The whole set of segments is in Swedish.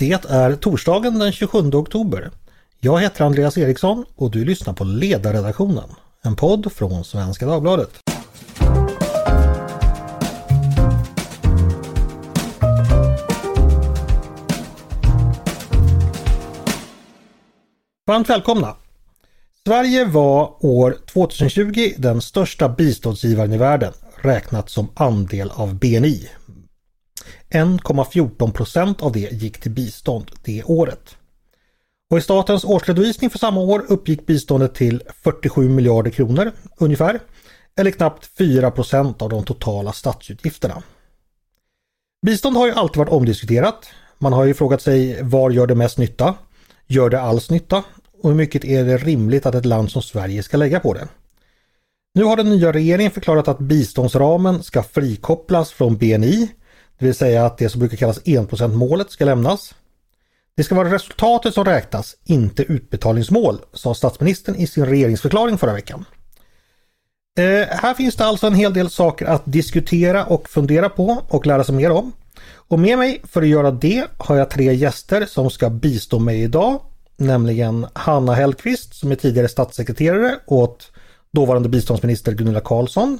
Det är torsdagen den 27 oktober. Jag heter Andreas Eriksson och du lyssnar på Ledarredaktionen, en podd från Svenska Dagbladet. Varmt välkomna! Sverige var år 2020 den största biståndsgivaren i världen räknat som andel av BNI. 1,14 procent av det gick till bistånd det året. Och i statens årsredovisning för samma år uppgick biståndet till 47 miljarder kronor ungefär, eller knappt 4 procent av de totala statsutgifterna. Bistånd har ju alltid varit omdiskuterat. Man har ju frågat sig var gör det mest nytta? Gör det alls nytta? Och hur mycket är det rimligt att ett land som Sverige ska lägga på det? Nu har den nya regeringen förklarat att biståndsramen ska frikopplas från BNI, det vill säga att det som brukar kallas 1 målet ska lämnas. Det ska vara resultatet som räknas, inte utbetalningsmål, sa statsministern i sin regeringsförklaring förra veckan. Eh, här finns det alltså en hel del saker att diskutera och fundera på och lära sig mer om. Och med mig för att göra det har jag tre gäster som ska bistå mig idag. Nämligen Hanna Hellqvist som är tidigare statssekreterare åt dåvarande biståndsminister Gunilla Carlsson.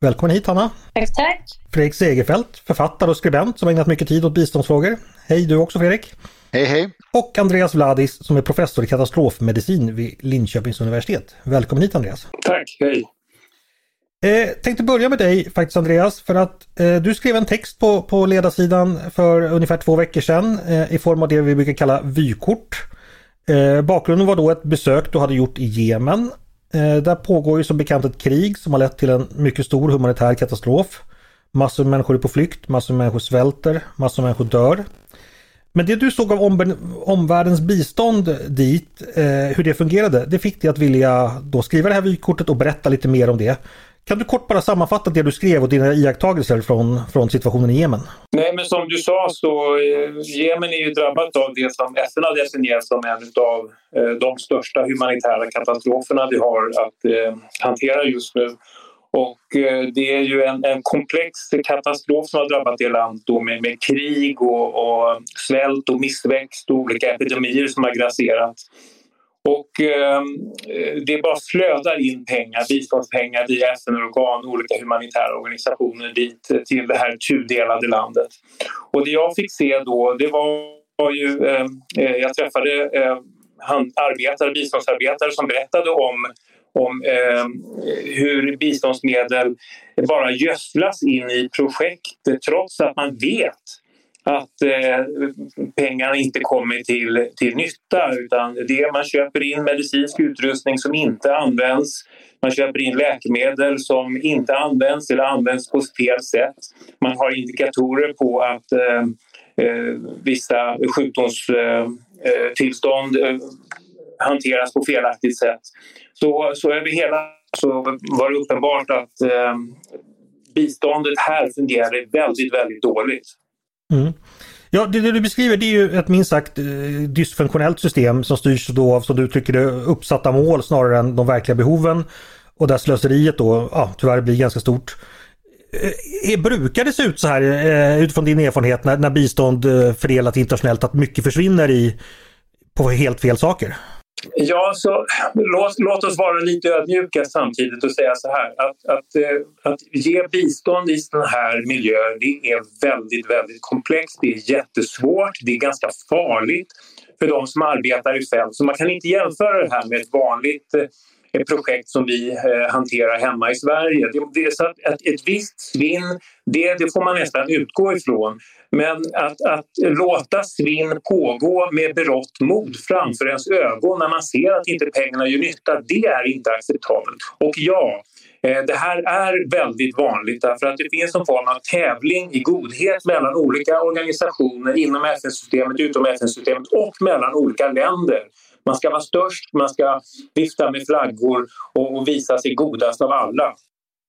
Välkommen hit Hanna! Tack, tack! Fredrik Segerfeldt, författare och skribent som ägnat mycket tid åt biståndsfrågor. Hej du också Fredrik! Hej hej! Och Andreas Vladis som är professor i katastrofmedicin vid Linköpings universitet. Välkommen hit Andreas! Tack, hej! Eh, tänkte börja med dig faktiskt Andreas för att eh, du skrev en text på, på ledarsidan för ungefär två veckor sedan eh, i form av det vi brukar kalla vykort. Eh, bakgrunden var då ett besök du hade gjort i Jemen. Eh, där pågår ju som bekant ett krig som har lett till en mycket stor humanitär katastrof. Massor av människor är på flykt, massor av människor svälter, massor av människor dör. Men det du såg av omvärldens bistånd dit, eh, hur det fungerade, det fick dig att vilja då skriva det här vykortet och berätta lite mer om det. Kan du kort bara sammanfatta det du skrev och dina iakttagelser från, från situationen i Jemen? Nej, men som du sa så eh, Jemen är ju drabbat av det som FN har definierat som en av eh, de största humanitära katastroferna vi har att eh, hantera just nu. Och eh, det är ju en, en, komplex katastrof som har drabbat det landet med, med krig och, och svält och missväxt och olika epidemier som har grasserat. Och ehm, eh, det bara flödar in pengar, biståndspengar via FN-organ och olika humanitära organisationer dit till det här tudelade landet. Och det jag fick se då, det var, ju... Eh, eh jag träffade eh, arbetare, biståndsarbetare som berättade om om eh, hur biståndsmedel bara gödslas in i projekt trots att man vet att eh, pengarna inte kommer till, till nytta utan det man köper in medicinsk utrustning som inte används. Man köper in läkemedel som inte används eller används på fel sätt. Man har indikatorer på att eh, eh vissa sjukdomstillstånd eh, eh, eh, hanteras på felaktigt sätt. Så, så över hela så var det uppenbart att eh, biståndet här fungerar väldigt, väldigt dåligt. Mm. Ja, det, det, du beskriver det är ju ett minst sagt eh, dysfunktionellt system som styrs då av, som du tycker det, uppsatta mål snarare än de verkliga behoven. Och där slöseriet då ja, tyvärr blir ganska stort. Eh, eh, brukar det se ut så här utifrån din erfarenhet när, när bistånd fördelat internationellt att mycket försvinner i på helt fel saker? Ja, så låt, låt oss vara lite ödmjuka samtidigt och säga så här att, att, eh, att ge bistånd i sådana här miljöer det är väldigt, väldigt komplext. Det är jättesvårt, det är ganska farligt för de som arbetar i fält. Så man kan inte jämföra det här med ett vanligt eh, projekt som vi eh, hanterar hemma i Sverige. Det, är så att ett, ett visst svinn, det, det får man nästan utgå ifrån. Men att, att låta svinn pågå med berått mod framför ens ögon när man ser att inte pengarna gör nytta, det är inte acceptabelt. Och ja, eh, det här är väldigt vanligt därför att det finns en form av tävling i godhet mellan olika organisationer inom FN-systemet, utom FN-systemet och mellan olika länder. Man ska vara störst, man ska vifta med flaggor och visa sig godast av alla.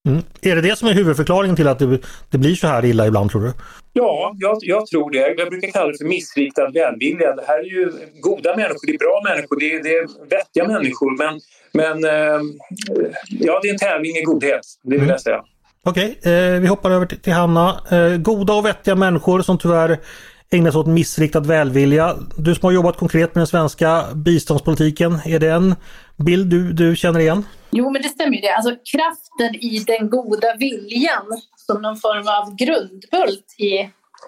Mm. Är det det som är huvudförklaringen till att det, det blir så här illa ibland tror du? Ja, jag, jag, tror det. Jag brukar kalla det för missriktad välvilja. Det här är ju goda människor, det är bra människor, det är, det är vettiga människor. Men, men eh, ja, det är en tävling i godhet, det vill mm. jag säga. Okej, okay, eh, vi hoppar över till, till Hanna. Eh, goda och vettiga människor som tyvärr ägna sig åt missriktad välvilja. Du som har jobbat konkret med den svenska biståndspolitiken, är det en bild du, du känner igen? Jo, men det stämmer ju det. Alltså kraften i den goda viljan som någon form av grundbult i,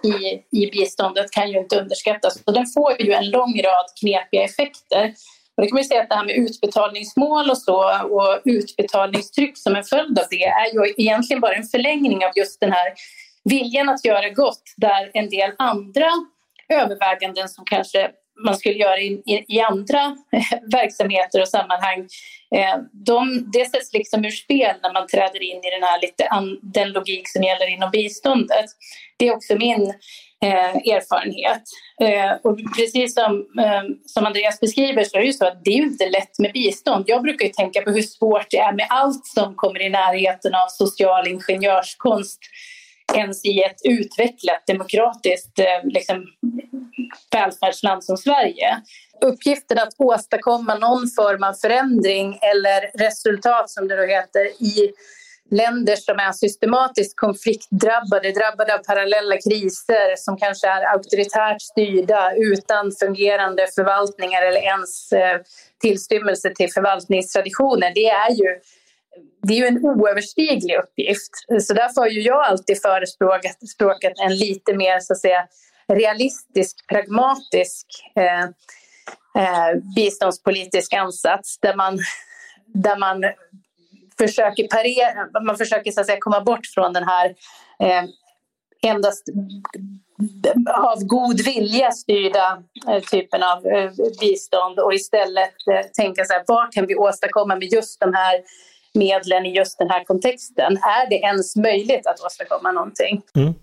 i, i biståndet kan ju inte underskattas. Och den får ju en lång rad knepiga effekter. Och det kan man säga att det här med utbetalningsmål och så och utbetalningstryck som en följd av det är ju egentligen bara en förlängning av just den här viljan att göra gott där en del andra överväganden som kanske man skulle göra i, i, i andra eh, verksamheter och sammanhang eh, de, det sätts liksom ur spel när man träder in i den här lite an, den logik som gäller inom biståndet. Det är också min eh, erfarenhet. Eh, och precis som, eh, som Andreas beskriver så är det ju så att det är inte lätt med bistånd. Jag brukar ju tänka på hur svårt det är med allt som kommer i närheten av social ingenjörskonst ens i ett utvecklat demokratiskt eh, liksom, välfärdsland som Sverige. Uppgiften att åstadkomma någon form av förändring eller resultat som det då heter i länder som är systematiskt konfliktdrabbade, drabbade av parallella kriser som kanske är auktoritärt styrda utan fungerande förvaltningar eller ens eh, tillstymmelse till förvaltningstraditioner. Det är ju det är ju en oöverstiglig uppgift. Så därför har ju jag alltid förespråkat en lite mer så att säga, realistisk, pragmatisk eh, eh, biståndspolitisk ansats där man, där man försöker parera, man försöker så att säga, komma bort från den här eh, endast av god vilja styrda eh, typen av eh, bistånd och istället eh, tänka så här, vad kan vi åstadkomma med just de här medlen i just den här kontexten. Är det ens möjligt att åstadkomma någonting? Mm.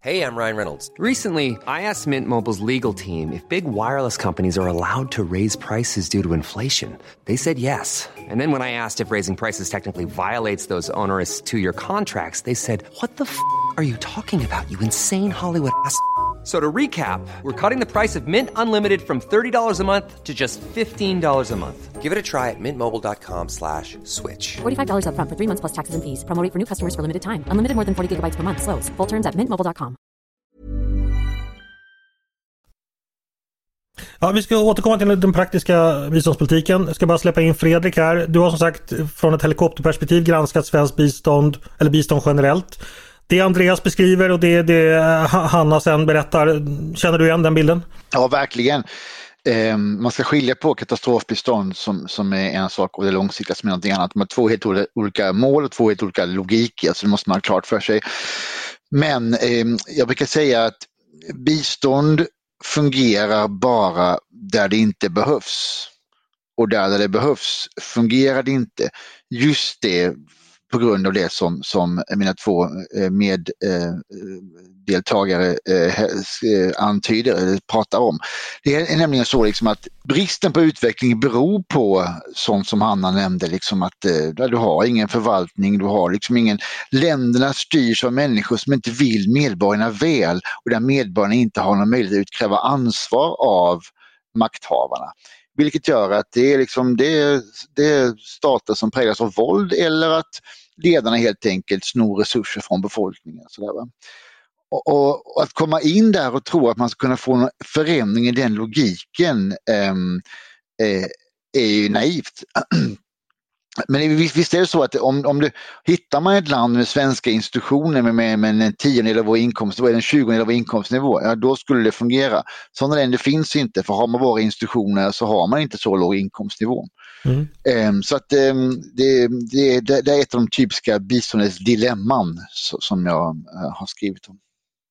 Hej, jag Ryan Reynolds. Recently, I asked Mint Mobiles legal team if big wireless companies are allowed to raise prices due to inflation. They said yes. And then when I asked if raising prices technically violates those onerous two-year contracts, they said, what the f*** are you talking about, you insane Hollywood ass?" So to recap, we're cutting the price of Mint Unlimited from $30 a month to just $15 a month. Give it a try at mintmobile.com slash switch. $45 up front for three months plus taxes and fees. Promoting for new customers for limited time. Unlimited more than 40 gigabytes per month. Slows. Full terms at mintmobile.com. Ja, vi ska återkomma till den praktiska biståndspolitiken. Jag ska bara släppa in Fredrik här. Du har som sagt från ett helikopterperspektiv granskat svenskt bistånd, eller bistånd generellt det Andreas beskriver och det, det eh, Hanna sen berättar, känner du igen den bilden? Ja, verkligen. Ehm, man ska skilja på katastrofbistånd som, som är en sak och det långsiktiga som är någonting annat. De har två helt olika mål och två helt olika logiker, så alltså det måste man ha klart för sig. Men eh, jag brukar säga att bistånd fungerar bara där det inte behövs. Och där, där det behövs fungerar det inte. Just det på grund av det som, som mina två eh, meddeltagare eh, eh, antyder eller pratar om. Det är nämligen så liksom att bristen på utveckling beror på sånt som Hanna nämnde, liksom att du har ingen förvaltning, du har liksom ingen... Länderna styrs av människor som inte vill medborgarna väl och där medborgarna inte har någon möjlighet att utkräva ansvar av makthavarna. Vilket gör att det är, liksom, det, är, det är stater som präglas av våld eller att ledarna helt enkelt snor resurser från befolkningen. Sådär, och, och, och, att komma in där och tro att man ska kunna få en förändring i den logiken ehm, eh, är ju naivt. Men visst är det så att om, om du hittar man ett land med svenska institutioner med, med, med en tiondel av vår inkomstnivå, eller en tjugondel av vår inkomstnivå, ja, då skulle det fungera. Sådana länder finns inte för har man våra institutioner så har man inte så låg inkomstnivå. Mm. Um, så att um, det, det, det, det, är ett av de typiska biståndets dilemman som jag uh, har skrivit om.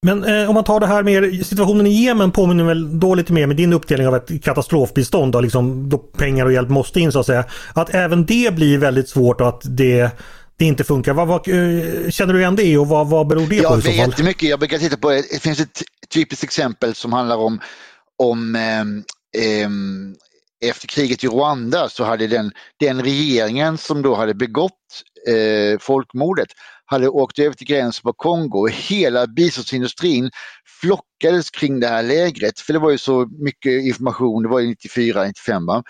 Men eh, om man tar det här med situationen i Jemen påminner väl då lite mer med din uppdelning av ett katastrofbistånd då, liksom, då pengar och hjälp måste in så att säga. Att även det blir väldigt svårt och att det, det inte funkar. Vad, vad, eh, känner du igen det och vad, vad beror det ja, på i så fall? Jättemycket. Jag brukar titta på det. Det finns ett typiskt exempel som handlar om, om eh, eh, efter kriget i Rwanda så hade den, den regeringen som då hade begått eh, folkmordet hade åkt över till gränsen på Kongo och hela biståndsindustrin flockades kring det här lägret. För det var ju så mycket information, det var 94, 95. Va?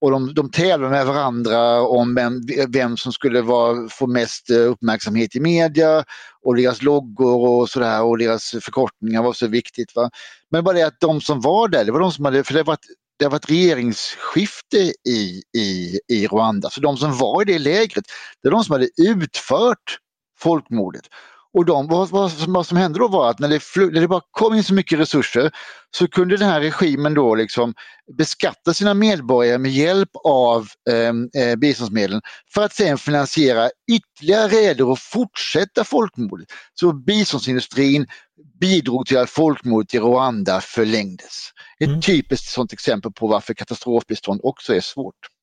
och de, de tävlade med varandra om vem, vem som skulle vara, få mest eh, uppmärksamhet i media och deras loggor och sådär och deras förkortningar var så viktigt. Va? Men bara det att de som var där, det var de som hade, för det var det har varit regeringsskifte i, i, i Rwanda. Så de som var i det lägret, det är de som hade utfört folkmordet. Och de, vad, vad, vad, som hände då var att när det, när det bara kom in så mycket resurser så kunde den här regimen då liksom beskatta sina medborgare med hjälp av eh, eh biståndsmedlen för att sen finansiera ytterligare redor och fortsätta folkmordet. Så biståndsindustrin bidrog till att folkmordet i Rwanda förlängdes. Ett mm. typiskt sådant exempel på varför katastrofbistånd också är svårt.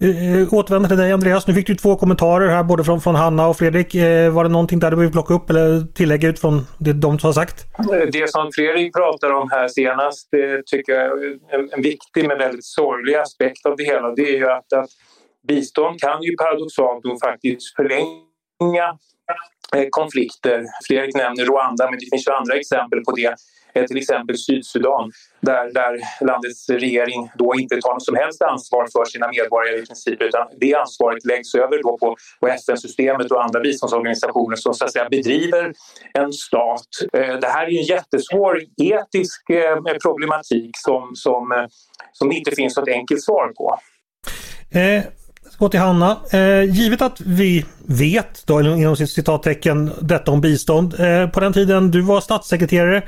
Eh, eh, återvänder till dig Andreas. Nu fick du två kommentarer här både från, från Hanna och Fredrik. Eh, var det någonting där du vill plocka upp eller tillägga utifrån det de har sagt? Eh, det som Fredrik pratar om här senast, det tycker jag är en, en viktig men väldigt sorglig aspekt av det hela. Det är ju att, att bistånd kan ju paradoxalt nog faktiskt förlänga Eh, konflikter. Fredrik nämner Rwanda men det finns ju andra exempel på det eh, till exempel Sydsudan där, där landets regering då inte tar något som helst ansvar för sina medborgare i princip utan det ansvaret läggs över då på, på FN-systemet och andra biståndsorganisationer som så att säga bedriver en stat. Eh, det här är en jättesvår etisk problematik som, som, som det inte finns något enkelt svar på. Eh, gå till Hanna. Eh, givet att vi vet, då, inom citattecken, detta om bistånd. Eh, på den tiden du var statssekreterare,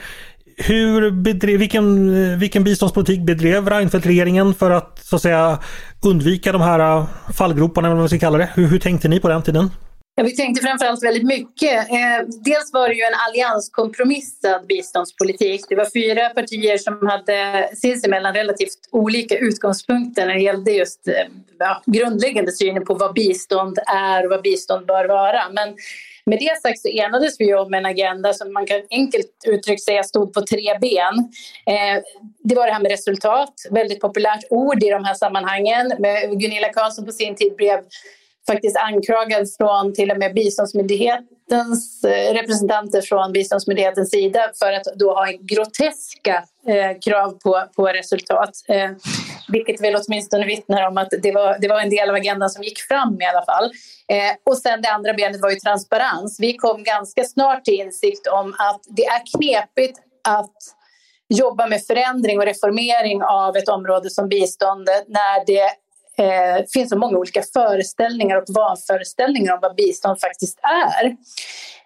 hur bedrev, vilken, eh, vilken biståndspolitik bedrev Reinfeldt-regeringen för att så att säga undvika de här eh, fallgroparna, eller vad man ska kalla det? Hur, hur tänkte ni på den tiden? Ja, vi tänkte framförallt väldigt mycket. Eh, dels var det ju en allianskompromissad biståndspolitik. Det var fyra partier som hade sinsemellan relativt olika utgångspunkter när det gällde just eh, ja, grundläggande synen på vad bistånd är och vad bistånd bör vara. Men med det sagt så enades vi om en agenda som man kan enkelt uttryckt säga stod på tre ben. Eh, det var det här med resultat, väldigt populärt ord i de här sammanhangen. Gunilla Carlsson på sin tid blev faktiskt anklagad från till och med biståndsmyndighetens eh, representanter från biståndsmyndighetens sida för att då ha groteska eh, krav på, på resultat. Eh, vilket väl åtminstone vittnar om att det var, det var en del av agendan som gick fram i alla fall. Eh, och sen det andra benet var ju transparens. Vi kom ganska snart till insikt om att det är knepigt att jobba med förändring och reformering av ett område som biståndet när det eh, finns så många olika föreställningar och vanföreställningar om vad bistånd faktiskt är.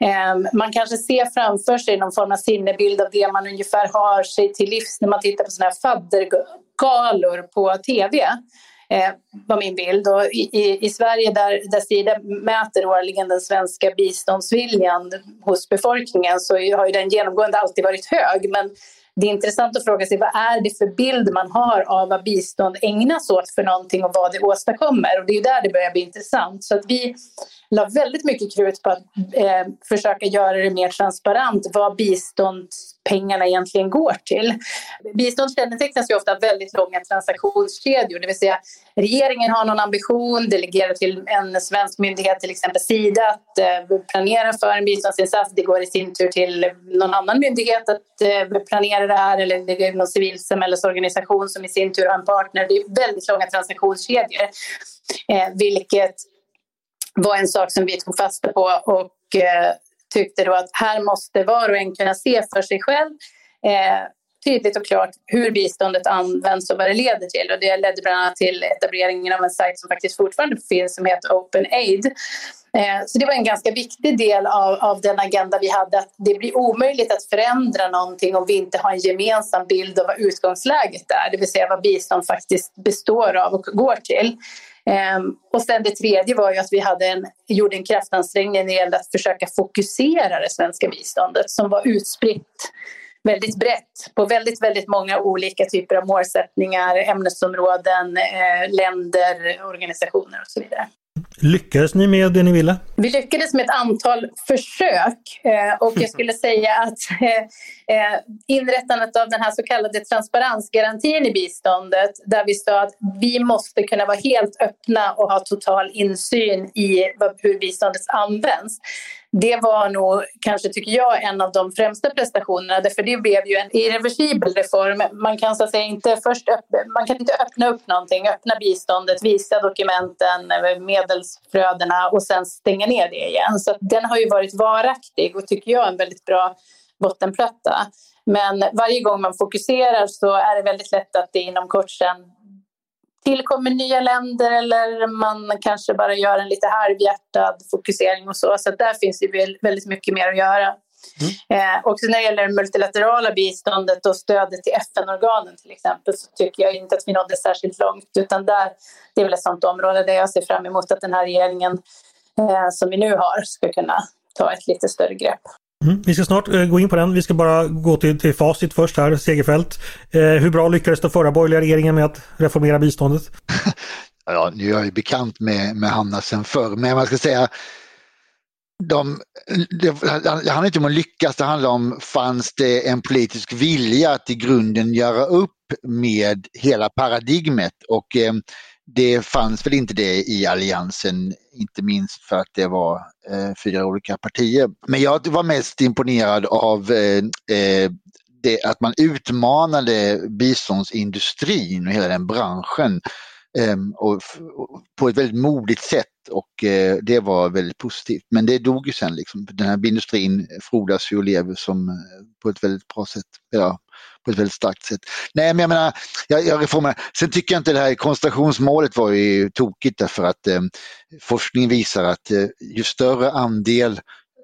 Eh, man kanske ser framför sig någon form av sinnebild av det man ungefär har sig till livs när man tittar på sådana här faddergalor på tv. Eh, var min bild. Och i, i, I Sverige där, där Sida mäter årligen den svenska biståndsviljan hos befolkningen så har ju den genomgående alltid varit hög. Men det är intressant att fråga sig vad är det för bild man har av vad bistånd ägnas åt för någonting och vad det åstadkommer. Och det är där det börjar bli intressant. Så att vi la väldigt mycket krut på att eh, försöka göra det mer transparent vad pengarna egentligen går till. Bistånd kännetecknas ju ofta av väldigt långa transaktionskedjor, det vill säga regeringen har någon ambition, delegerar till en svensk myndighet, till exempel Sida, att eh, planera för en biståndsinsats. Det går i sin tur till någon annan myndighet att eh, planera det här eller det är någon civilsamhällesorganisation som i sin tur har en partner. Det är väldigt långa transaktionskedjor, eh, vilket var en sak som vi tog fasta på och tyckte då att här måste var och en kunna se för sig själv eh, tydligt och klart hur biståndet används och vad det leder till. Och det ledde bland annat till etableringen av en sajt som faktiskt fortfarande finns som heter OpenAid. Eh, så det var en ganska viktig del av, av den agenda vi hade, att det blir omöjligt att förändra någonting om vi inte har en gemensam bild av vad utgångsläget är, det vill säga vad bistånd faktiskt består av och går till. Ehm, och sen det tredje var ju att vi hade en, gjorde en kraftansträngning när det gällde att försöka fokusera det svenska biståndet som var utspritt väldigt brett på väldigt, väldigt många olika typer av målsättningar, ämnesområden, eh, länder, organisationer och så vidare. Lyckades ni med det ni ville? Vi lyckades med ett antal försök eh, och jag skulle säga att eh, eh, inrättandet av den här så kallade transparensgarantin i biståndet där vi sa att vi måste kunna vara helt öppna och ha total insyn i hur biståndet används det var nog, kanske tycker jag, en av de främsta prestationerna. För det blev ju en irreversibel reform. Man kan, så att säga, inte först man kan inte öppna upp någonting, öppna biståndet, visa dokumenten, eh, medelsflödena och sen stänga ner det igen. Så den har ju varit varaktig och tycker jag en väldigt bra bottenplatta. Men varje gång man fokuserar så är det väldigt lätt att det inom kort sen tillkommer nya länder eller man kanske bara gör en lite halvhjärtad fokusering och så. Så där finns det väldigt mycket mer att göra. Mm. Eh, också när det gäller det multilaterala biståndet och stödet till FN-organen till exempel så tycker jag inte att vi nådde särskilt långt utan där, det är väl ett sådant område där jag ser fram emot att den här regeringen eh, som vi nu har ska kunna ta ett lite större grepp. Mm, vi ska snart eh, gå in på den. Vi ska bara gå till, till facit först här, Segerfält. Eh, hur bra lyckades den förra borgerliga regeringen med att reformera biståndet? ja, nu är jag ju bekant med, med Hanna sen förr, men man ska säga de, det, det handlar inte om att lyckas, det handlar om fanns det en politisk vilja att i grunden göra upp med hela paradigmet och eh, det fanns väl inte det i Alliansen, inte minst för att det var eh, fyra olika partier. Men jag var mest imponerad av eh, eh det, att man utmanade biståndsindustrin och hela den branschen eh, och, och på ett väldigt modigt sätt och eh, det var väldigt positivt. Men det dog ju sen liksom. Den här industrin frodas ju och lever som eh, på ett väldigt bra sätt. Ja, på ett väldigt starkt sätt. Nej men jag menar, jag, jag reformerar. Sen tycker jag inte det här koncentrationsmålet var ju tokigt därför att eh, forskning visar att eh, ju större andel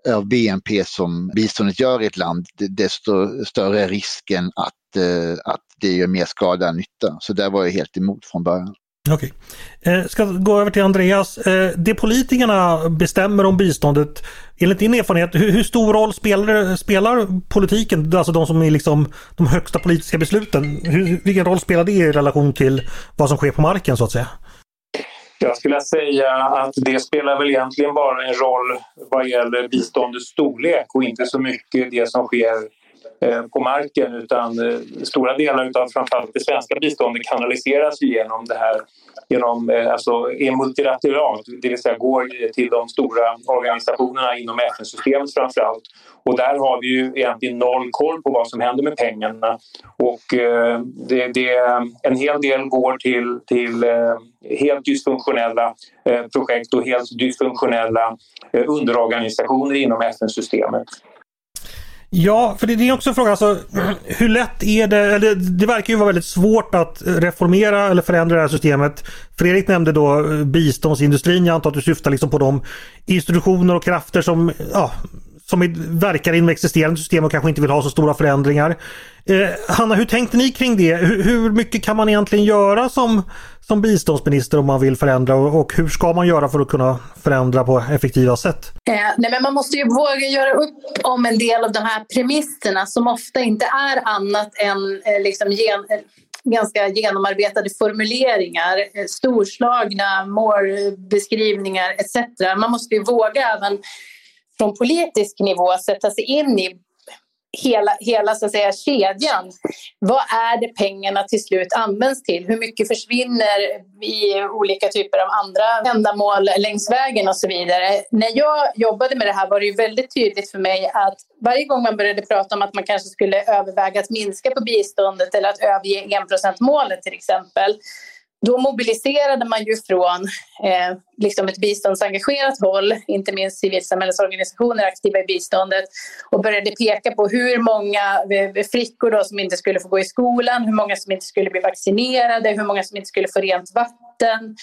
av BNP som biståndet gör i ett land, desto större är risken att, eh, att det gör mer skada än nytta. Så där var jag helt emot från början. Okej. Eh, ska gå över till Andreas. Eh, det politikerna bestämmer om biståndet, enligt din erfarenhet, hur, hur, stor roll spelar, spelar politiken, alltså de som är liksom de högsta politiska besluten, hur, vilken roll spelar det i relation till vad som sker på marken så att säga? Jag skulle säga att det spelar väl egentligen bara en roll vad gäller biståndets storlek och inte så mycket det som sker Eh, på marken utan eh, stora delar av framförallt det svenska biståndet kanaliseras genom det här genom, eh, alltså är multilateralt, det vill säga går till de stora organisationerna inom FN-systemet framförallt. Och där har vi ju egentligen noll koll på vad som händer med pengarna. Och det, det, en hel del går till, till helt dysfunktionella projekt och helt dysfunktionella underorganisationer inom FN-systemet. Ja, för det är också en fråga, alltså, hur lätt är det, eller det verkar ju vara väldigt svårt att reformera eller förändra det här systemet. Fredrik nämnde då eh, biståndsindustrin, jag antar att du syftar liksom på de institutioner och krafter som ja, som verkar inom existerande system och kanske inte vill ha så stora förändringar. Eh, Hanna, hur tänkte ni kring det? Hur, hur, mycket kan man egentligen göra som, som biståndsminister om man vill förändra och, och hur ska man göra för att kunna förändra på effektiva sätt? Eh, nej men man måste ju våga göra upp om en del av de här premisserna som ofta inte är annat än eh, liksom gen, eh, ganska genomarbetade formuleringar, eh, storslagna målbeskrivningar etc. Man måste ju våga även från politisk nivå sätta sig in i hela, hela så att säga, kedjan. Vad är det pengarna till slut används till? Hur mycket försvinner i olika typer av andra ändamål längs vägen och så vidare. När jag jobbade med det här var det ju väldigt tydligt för mig att varje gång man började prata om att man kanske skulle överväga att minska på biståndet eller att överge enprocentsmålet till exempel då mobiliserade man ju från eh, liksom ett biståndsengagerat håll, inte minst civilsamhällesorganisationer aktiva i biståndet och började peka på hur många eh, flickor då som inte skulle få gå i skolan, hur många som inte skulle bli vaccinerade, hur många som inte skulle få rent vatten,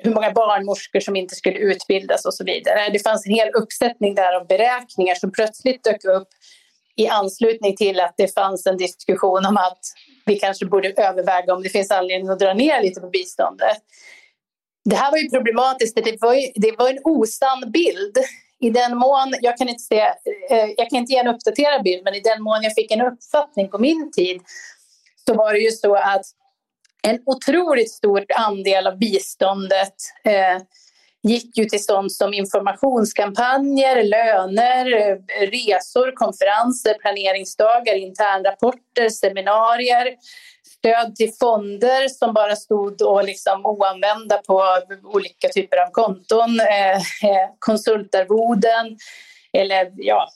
hur många barnmorskor som inte skulle utbildas och så vidare. Det fanns en hel uppsättning där av beräkningar som plötsligt dök upp i anslutning till att det fanns en diskussion om att vi kanske borde överväga om det finns anledning att dra ner lite på biståndet. Det här var ju problematiskt, det var, ju, det var en osann bild. I den mån, jag kan, inte se, eh, jag kan inte ge en uppdaterad bild, men i den mån jag fick en uppfattning på min tid så var det ju så att en otroligt stor andel av biståndet eh, gick ju till sånt som informationskampanjer, löner, resor, konferenser, planeringsdagar, internrapporter, seminarier, stöd till fonder som bara stod och liksom oanvända på olika typer av konton, eh, eh konsultarvoden, eller ja,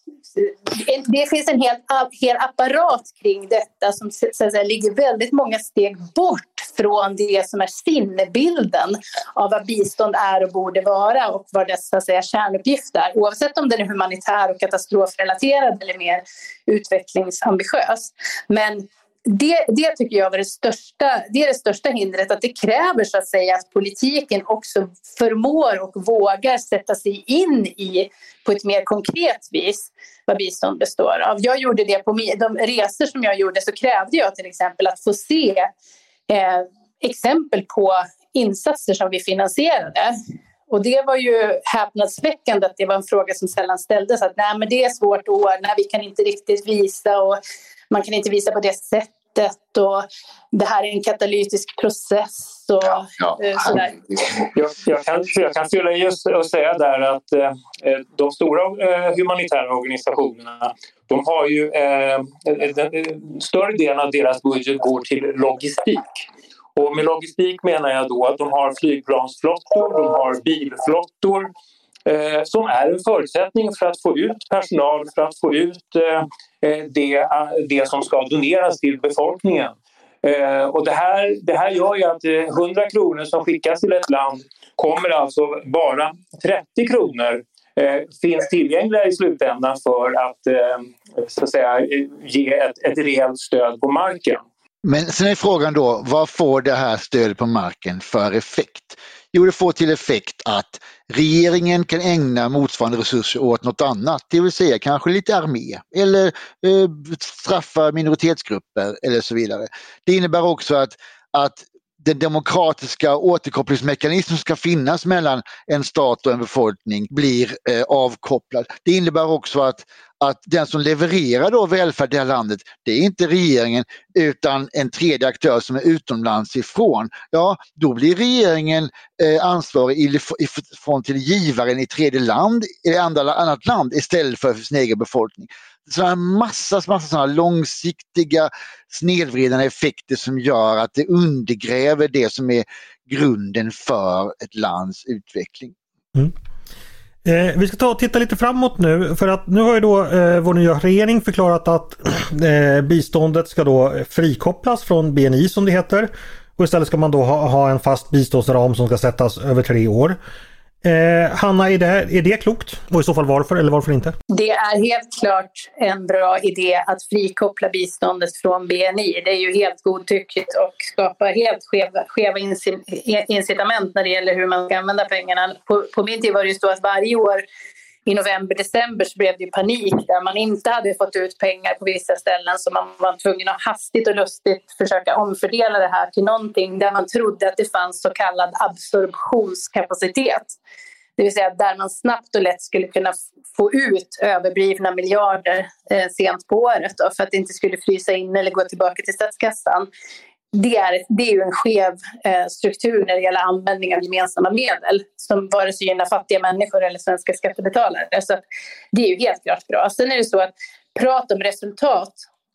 det finns en hel, hel apparat kring detta som så att säga, ligger väldigt många steg bort från det som är sinnebilden av vad bistånd är och borde vara och vad dess så att säga, kärnuppgift är. Oavsett om den är humanitär och katastrofrelaterad eller mer utvecklingsambitiös. Men det, det tycker jag var det största, det är det största hindret, att det kräver så att säga att politiken också förmår och vågar sätta sig in i på ett mer konkret vis vad bistånd består av. Jag gjorde det på de resor som jag gjorde så krävde jag till exempel att få se eh, exempel på insatser som vi finansierade. Och det var ju häpnadsväckande att det var en fråga som sällan ställdes. Att nej, men det är svårt att ordna, vi kan inte riktigt visa och man kan inte visa på det sättet och det här är en katalytisk process och ja, ja. Eh, sådär. Jag, jag, kan, jag kan fylla i och säga där att eh, de stora eh, humanitära organisationerna de har ju eh, den, större delen av deras budget går till logistik. Och med logistik menar jag då att de har flygplansflottor, de har bilflottor eh, Eh, som är en förutsättning för att få ut personal, för att få ut eh, eh, det, det som ska doneras till befolkningen. Och det, här, det här gör ju att 100 kronor som skickas till ett land kommer alltså bara 30 kronor finns tillgängliga i slutändan för att, så att säga, ge ett, ett rejält stöd på marken. Men sen är frågan då, vad får det här stödet på marken för effekt? Jo, det får till effekt att regeringen kan ägna motsvarande resurser åt något annat, det vill säga kanske lite armé eller eh, straffa minoritetsgrupper eller så vidare. Det innebär också att, att den demokratiska återkopplingsmekanism som ska finnas mellan en stat och en befolkning blir eh, avkopplad. Det innebär också att, att den som levererar då välfärd i det här landet, det är inte regeringen utan en tredje aktör som är utomlands ifrån. Ja, då blir regeringen eh, ansvarig ifrån till givaren i tredje land, i andra, annat land istället för, för sin egen befolkning sådana massa, massa sådana långsiktiga snedvridande effekter som gör att det undergräver det som är grunden för ett lands utveckling. Mm. Eh, vi ska ta och titta lite framåt nu för att nu har ju då eh, vår nya regering förklarat att eh, biståndet ska då eh, frikopplas från BNI som det heter. Och istället ska man då ha, ha en fast biståndsram som ska sättas över tre år. Eh, Hanna, är det, är det klokt? Och i så fall varför eller varför inte? Det är helt klart en bra idé att frikoppla biståndet från BNI. Det är ju helt godtyckligt och skapar helt skeva, skeva incitament när det gäller hur man ska använda pengarna. På, på min tid var det ju så att varje år i november, december så blev det panik där man inte hade fått ut pengar på vissa ställen så man var tvungen att hastigt och lustigt försöka omfördela det här till någonting där man trodde att det fanns så kallad absorptionskapacitet. Det vill säga där man snabbt och lätt skulle kunna få ut överblivna miljarder eh, sent på året då, för att det inte skulle frysa in eller gå tillbaka till statskassan det är, det är ju en skev eh, struktur när det gäller användning av gemensamma medel som vare sig gynnar fattiga människor eller svenska skattebetalare. Så det är ju helt klart bra. Sen är det så att prat om resultat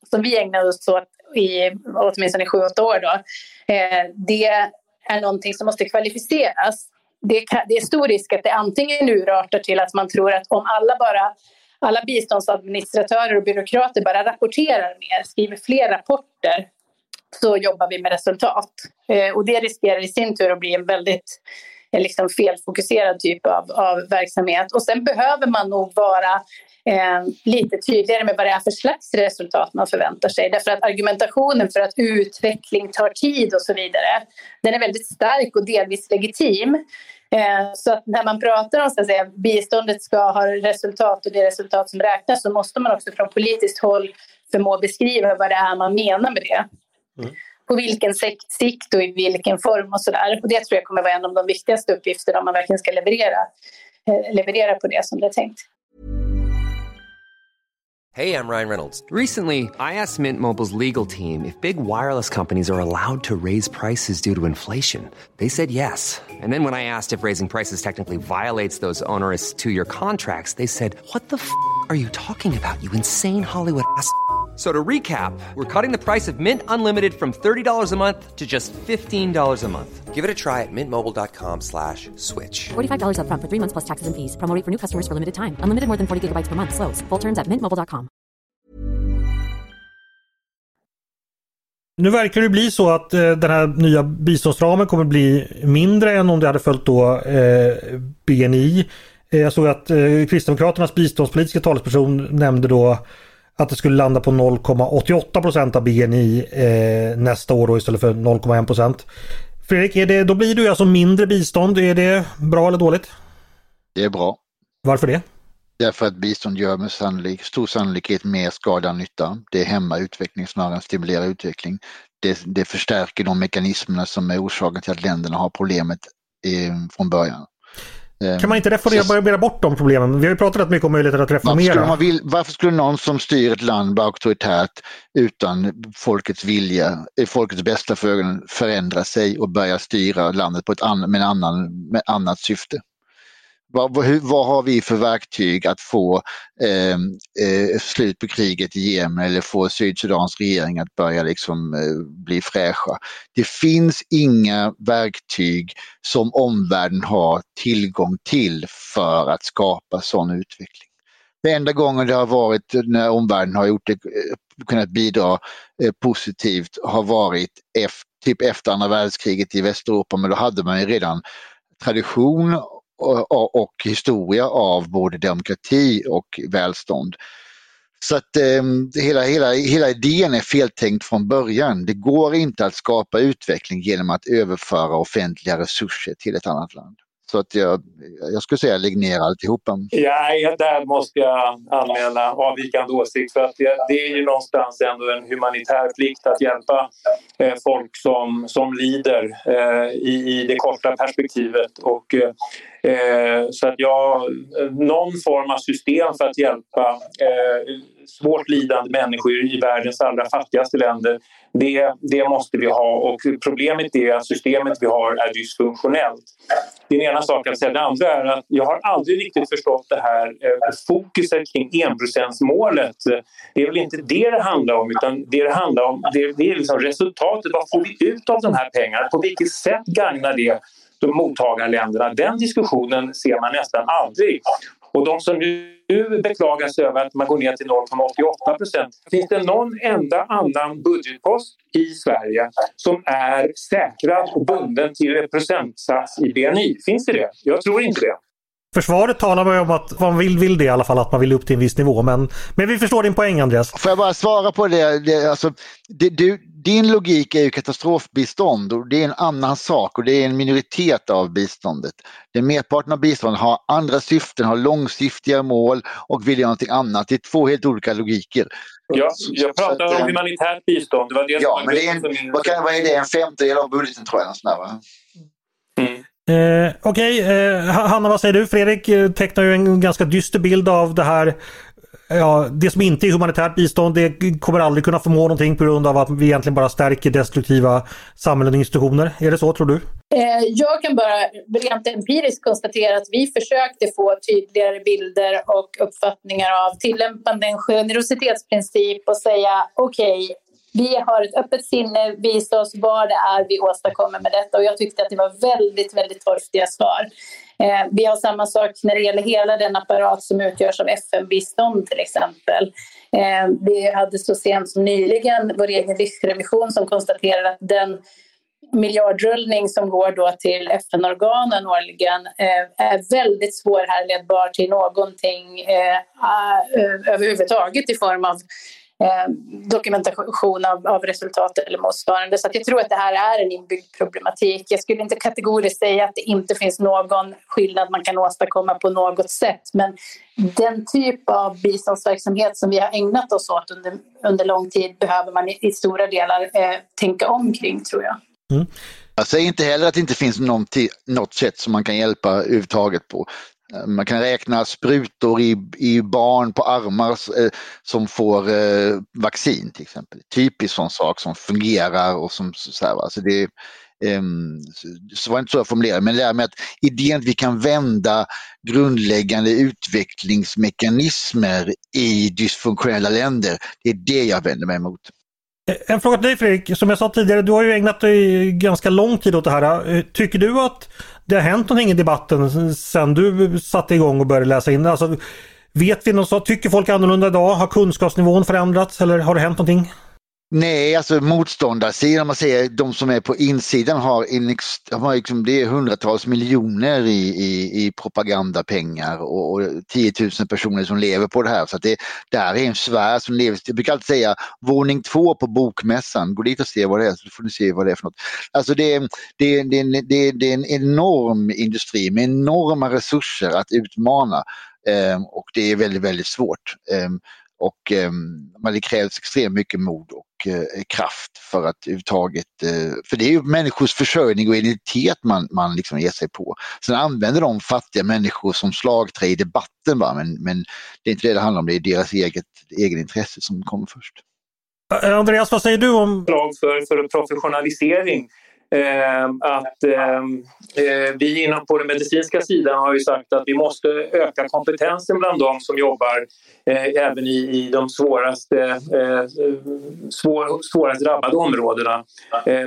som vi ägnade oss åt i åtminstone sju, åtta år då, eh, det är någonting som måste kvalificeras. Det, kan, det är stor risk att det antingen urartar till att man tror att om alla bara alla biståndsadministratörer och byråkrater bara rapporterar mer, skriver fler rapporter så jobbar vi med resultat. Eh, och det riskerar i sin tur att bli en väldigt liksom felfokuserad typ av, av verksamhet. Och sen behöver man nog vara eh, lite tydligare med vad det är för slags resultat man förväntar sig. Därför att argumentationen för att utveckling tar tid och så vidare, den är väldigt stark och delvis legitim. Eh, så att när man pratar om att biståndet ska ha resultat och det resultat som räknas så måste man också från politiskt håll förmå beskriva vad det är man menar med det. Mm. På vilken sikt och i vilken form och sådär. Och det tror jag kommer vara en av de viktigaste uppgifterna om man verkligen ska leverera, eh, leverera på det som det är tänkt. Hej, jag Ryan Reynolds. Recently, I asked Mint Mobiles legal team if big wireless companies are allowed to raise prices due to inflation. They said yes. And then when I asked if raising prices technically violates those onerous two-year contracts, they said, what the f*** are you talking about, you insane Hollywood ass?" So to recap, we're cutting the price of Mint Unlimited from $30 a month to just $15 a month. Give it a try at mintmobile.com slash switch. $45 upfront for three months plus taxes and fees. Promo rate for new customers for limited time. Unlimited more than 40 gigabytes per month. Slows. Full terms at mintmobile.com. Nu verkar det bli så att eh, den här nya biståndsramen kommer bli mindre än om det hade följt då eh, BNI. Eh, jag såg att eh, Kristdemokraternas biståndspolitiska talesperson nämnde då att det skulle landa på 0,88 procent av BNI eh, nästa år då istället för 0,1 procent. Fredrik, är det, då blir det alltså mindre bistånd. Är det bra eller dåligt? Det är bra. Varför det? Därför att bistånd gör med sannolik, stor sannolikhet mer skada än nytta. Det hämmar utveckling snarare än stimulerar utveckling. Det, det förstärker de mekanismerna som är orsaken till att länderna har problemet eh, från början. Kan man inte reformera bort de problemen? Vi har ju pratat rätt mycket om möjligheten att reformera. Varför skulle, man vill, varför skulle någon som styr ett land vara auktoritärt utan folkets vilja, folkets bästa för ögonen, förändra sig och börja styra landet på ett an, med, annan, med annat syfte? Vad, vad, vad, har vi för verktyg att få eh, eh, slut på kriget i Jemen eller få Sydsudans regering att börja liksom, eh, bli fräscha? Det finns inga verktyg som omvärlden har tillgång till för att skapa sån utveckling. Det enda gången det har varit när omvärlden har gjort det, eh, kunnat bidra eh, positivt har varit efter, typ efter andra världskriget i Västeuropa men då hade man ju redan tradition och, och historia av både demokrati och välstånd. Så att eh, hela, hela, hela idén är feltänkt från början. Det går inte att skapa utveckling genom att överföra offentliga resurser till ett annat land. Så att jag, jag skulle säga lägg ner alltihopa. Ja, där måste jag anmäla avvikande åsikt för att det, det, är ju någonstans ändå en humanitär plikt att hjälpa eh, folk som, som lider eh, i, i det korta perspektivet. Och, eh, eh så att jag, någon form av system för att hjälpa eh, svårt lidande människor i världens allra fattigaste länder det, det måste vi ha och problemet är att systemet vi har är dysfunktionellt. Det är den ena saken. Det andra är att jag har aldrig riktigt förstått det här eh, fokuset kring enprocentsmålet. Det är väl inte det det handlar om utan det det handlar om det, det är liksom resultatet. Vad får vi ut av de här pengarna? På vilket sätt gagnar det de mottagarländerna? Den diskussionen ser man nästan aldrig. Och de som nu beklagar sig över att man går ner till 0,88 procent. Finns det någon enda annan budgetpost i Sverige som är säkrad och bunden till en procentsats i BNI? Finns det det? Jag tror inte det. Försvaret talar man om att man vill, vill det i alla fall, att man vill upp till en viss nivå. Men, men vi förstår din poäng Andreas. Får jag bara svara på det? det, alltså, det du, din logik är ju katastrofbistånd och det är en annan sak och det är en minoritet av biståndet. Den merparten av biståndet har andra syften, har långsiktiga mål och vill göra någonting annat. Det är två helt olika logiker. Ja, jag pratar om humanitärt bistånd. Det var det ja, men det är en, vad, kan, vad är det? En femtedel av budgeten tror jag. Sådär, va? Eh, Okej, okay. eh, Hanna vad säger du? Fredrik eh, tecknar ju en ganska dyster bild av det här. Ja, det som inte är humanitärt bistånd det kommer aldrig kunna förmå någonting på grund av att vi egentligen bara stärker destruktiva samhällen och institutioner. Är det så tror du? Eh, jag kan bara rent empiriskt konstatera att vi försökte få tydligare bilder och uppfattningar av tillämpande en generositetsprincip och säga okej, okay, vi har ett öppet sinne, visa oss vad det är vi åstadkommer med detta. Och jag tyckte att det var väldigt, väldigt torftiga svar. Eh, vi har samma sak när det gäller hela den apparat som utgörs av FN-bistånd till exempel. Eh, vi hade så sent som nyligen vår egen riskrevision som konstaterade att den miljardrullning som går då till FN-organen årligen eh, är väldigt svårhärledbar till någonting eh, eh överhuvudtaget i form av eh, dokumentation av, av resultat eller motsvarande. Så jag tror att det här är en inbyggd problematik. Jag skulle inte kategoriskt säga att det inte finns någon skillnad man kan åstadkomma på något sätt. Men den typ av biståndsverksamhet som vi har ägnat oss åt under, under lång tid behöver man i, i stora delar eh, tänka omkring tror jag. Mm. Jag säger inte heller att det inte finns något sätt som man kan hjälpa överhuvudtaget på. Man kan räkna sprutor i, i barn på armar eh, som får eh, vaccin till exempel. Typiskt sån sak som fungerar och som så här, alltså det, ehm, så var det inte så jag formulerade, men det här med att idén att vi kan vända grundläggande utvecklingsmekanismer i dysfunktionella länder, det är det jag vänder mig emot. Eh, en fråga till dig Fredrik, som jag sa tidigare, du har ju ägnat dig ganska lång tid åt det här. Eh, tycker du att det har hänt någonting i debatten sedan du satte igång och började läsa in? Alltså, vet vi något? Tycker folk annorlunda idag? Har kunskapsnivån förändrats eller har det hänt någonting? Nej, alltså motståndarsidan, om man säger de som är på insidan har, en, har liksom, det är hundratals miljoner i, i, i propagandapengar och, och 10 000 personer som lever på det här. Så att det där är en sfär som lever, jag brukar alltid säga våning två på bokmässan, gå dit och se vad det är så får ni se vad det är för något. Alltså det, är, det, det, det, det är en enorm industri med enorma resurser att utmana eh, och det är väldigt, väldigt svårt. Ehm, Eh, och eh, det krävs extremt mycket mod och eh, kraft för att överhuvudtaget, eh, för det är ju människors försörjning och identitet man, man liksom ger sig på. Sen använder de fattiga människor som slagträ i debatten va? Men, men det är inte det det handlar om, det är deras eget egen intresse som kommer först. Andreas, vad säger du om... För, för professionalisering Eh, att eh, eh, vi inom på den medicinska sidan har ju sagt att vi måste öka kompetensen bland de som jobbar även i, i de svåraste, svår, svårast drabbade områdena.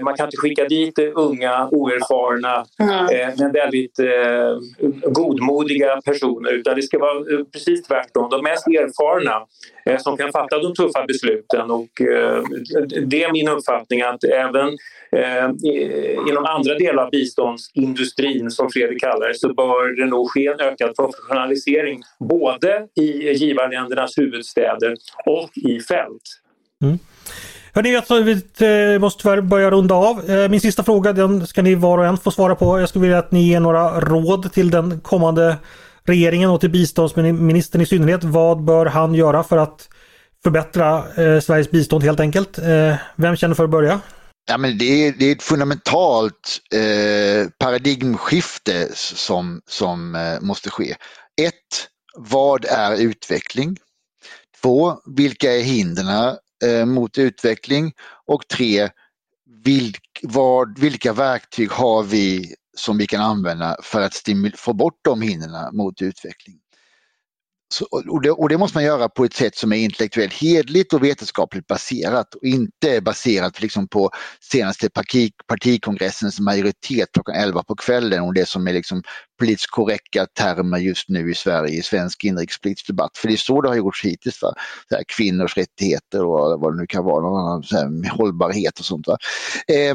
man kan inte skicka dit unga, oerfarna mm. men väldigt godmodiga personer utan det ska vara precis tvärtom. De mest erfarna som kan fatta de tuffa besluten och det är min uppfattning att även Eh, Eh, inom andra delar av biståndsindustrin, som Fredrik kallar det, så bör det nog ske en ökad professionalisering både i givarländernas huvudstäder och i fält. Mm. Hörni, vi eh, måste tyvärr börja runda av. Eh, min sista fråga den ska ni var och en få svara på. Jag skulle vilja att ni ger några råd till den kommande regeringen och till biståndsministern i synnerhet. Vad bör han göra för att förbättra eh, Sveriges bistånd helt enkelt? Eh, vem känner för att börja? Ja, men det, är, det är ett fundamentalt eh, paradigmskifte som, som eh, måste ske. Ett, vad är utveckling? Två, vilka är hindren eh, mot utveckling? Och tre, vilk, vad, vilka verktyg har vi som vi kan använda för att få bort de hindren mot utveckling? Så, och, det, och, det, måste man göra på ett sätt som är intellektuellt hedligt och vetenskapligt baserat och inte baserat liksom på senaste parti, partikongressens majoritet klockan 11 på kvällen och det som är liksom politiskt korrekta termer just nu i Sverige i svensk inrikespolitisk debatt. För det är så det har gjorts hittills. Va? Så här, kvinnors rättigheter och vad det nu kan vara, någon annan, så här, hållbarhet och sånt. Va? Eh,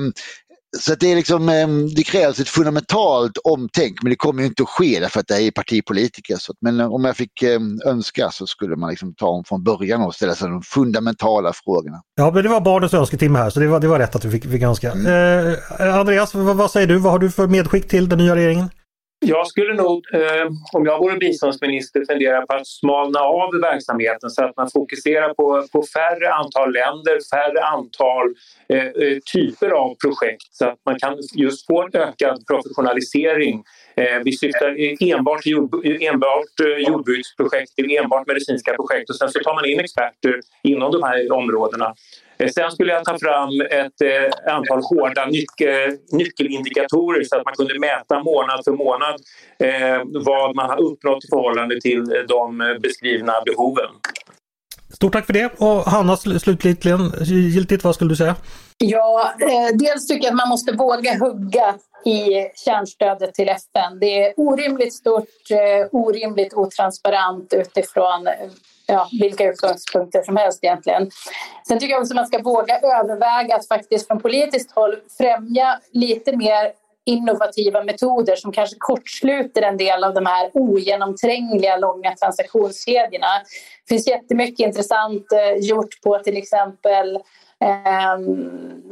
så det, är liksom, ehm, det krävs ett fundamentalt omtänk men det kommer inte att ske därför att det är partipolitiker. Så, men om jag fick ehm, önska så skulle man liksom ta om från början och ställa sig de fundamentala frågorna. Ja, men det var barnens önsketimme här så det var, det var rätt att du fick, fick önska. Mm. Eh, Andreas, vad, vad, säger du? Vad har du för medskick till den nya regeringen? Jag skulle nog, eh, om jag vore biståndsminister, fundera på att smalna av verksamheten så att man fokuserar på, på färre antal länder, färre antal eh, eh typer av projekt så att man kan just få en ökad professionalisering. Eh, vi syftar enbart till jord, enbart eh, jordbruksprojekt till enbart medicinska projekt och sen så tar man in experter inom de här områdena. Eh, sen skulle jag ta fram ett eh, antal hårda nyc- nyckelindikatorer så att man kunde mäta månad för månad eh, vad man har uppnått i förhållande till de beskrivna behoven. Stort tack för det och Hanna slutligen, giltigt, vad skulle du säga? Ja, eh, dels tycker jag att man måste våga hugga i kärnstödet till FN. Det är orimligt stort, eh, orimligt otransparent utifrån ja, vilka utgångspunkter som helst egentligen. Sen tycker jag också att man ska våga överväga att faktiskt från politiskt håll främja lite mer innovativa metoder som kanske kortsluter en del av de här ogenomträngliga långa transaktionskedjorna. Det finns jättemycket intressant eh, gjort på till exempel Eh,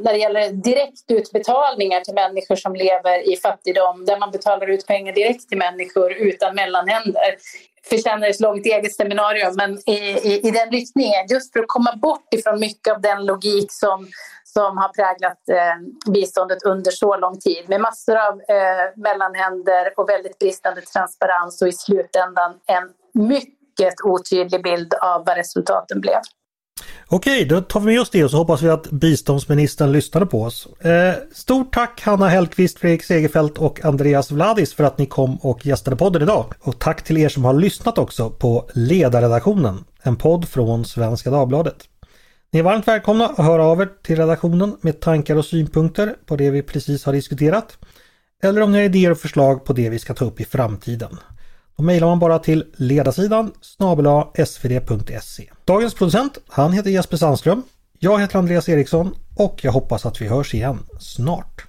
när det gäller direktutbetalningar till människor som lever i fattigdom där man betalar ut pengar direkt till människor utan mellanhänder förtjänar ett långt eget seminarium, men i, i, i, den riktningen. Just för att komma bort ifrån mycket av den logik som, som har präglat eh, biståndet under så lång tid med massor av eh, mellanhänder och väldigt bristande transparens och i slutändan en mycket otydlig bild av vad resultaten blev. Okej, då tar vi med oss det och så hoppas vi att biståndsministern lyssnade på oss. Eh, stort tack Hanna Hellqvist, Fredrik Segerfeldt och Andreas Vladis för att ni kom och gästade podden idag. Och tack till er som har lyssnat också på Ledarredaktionen, en podd från Svenska Dagbladet. Ni är varmt välkomna att höra av er till redaktionen med tankar och synpunkter på det vi precis har diskuterat. Eller om ni har idéer och förslag på det vi ska ta upp i framtiden. Då mejlar man bara till ledarsidan snabel svd.se. Dagens producent, han heter Jesper Sandström. Jag heter Andreas Eriksson och jag hoppas att vi hörs igen snart.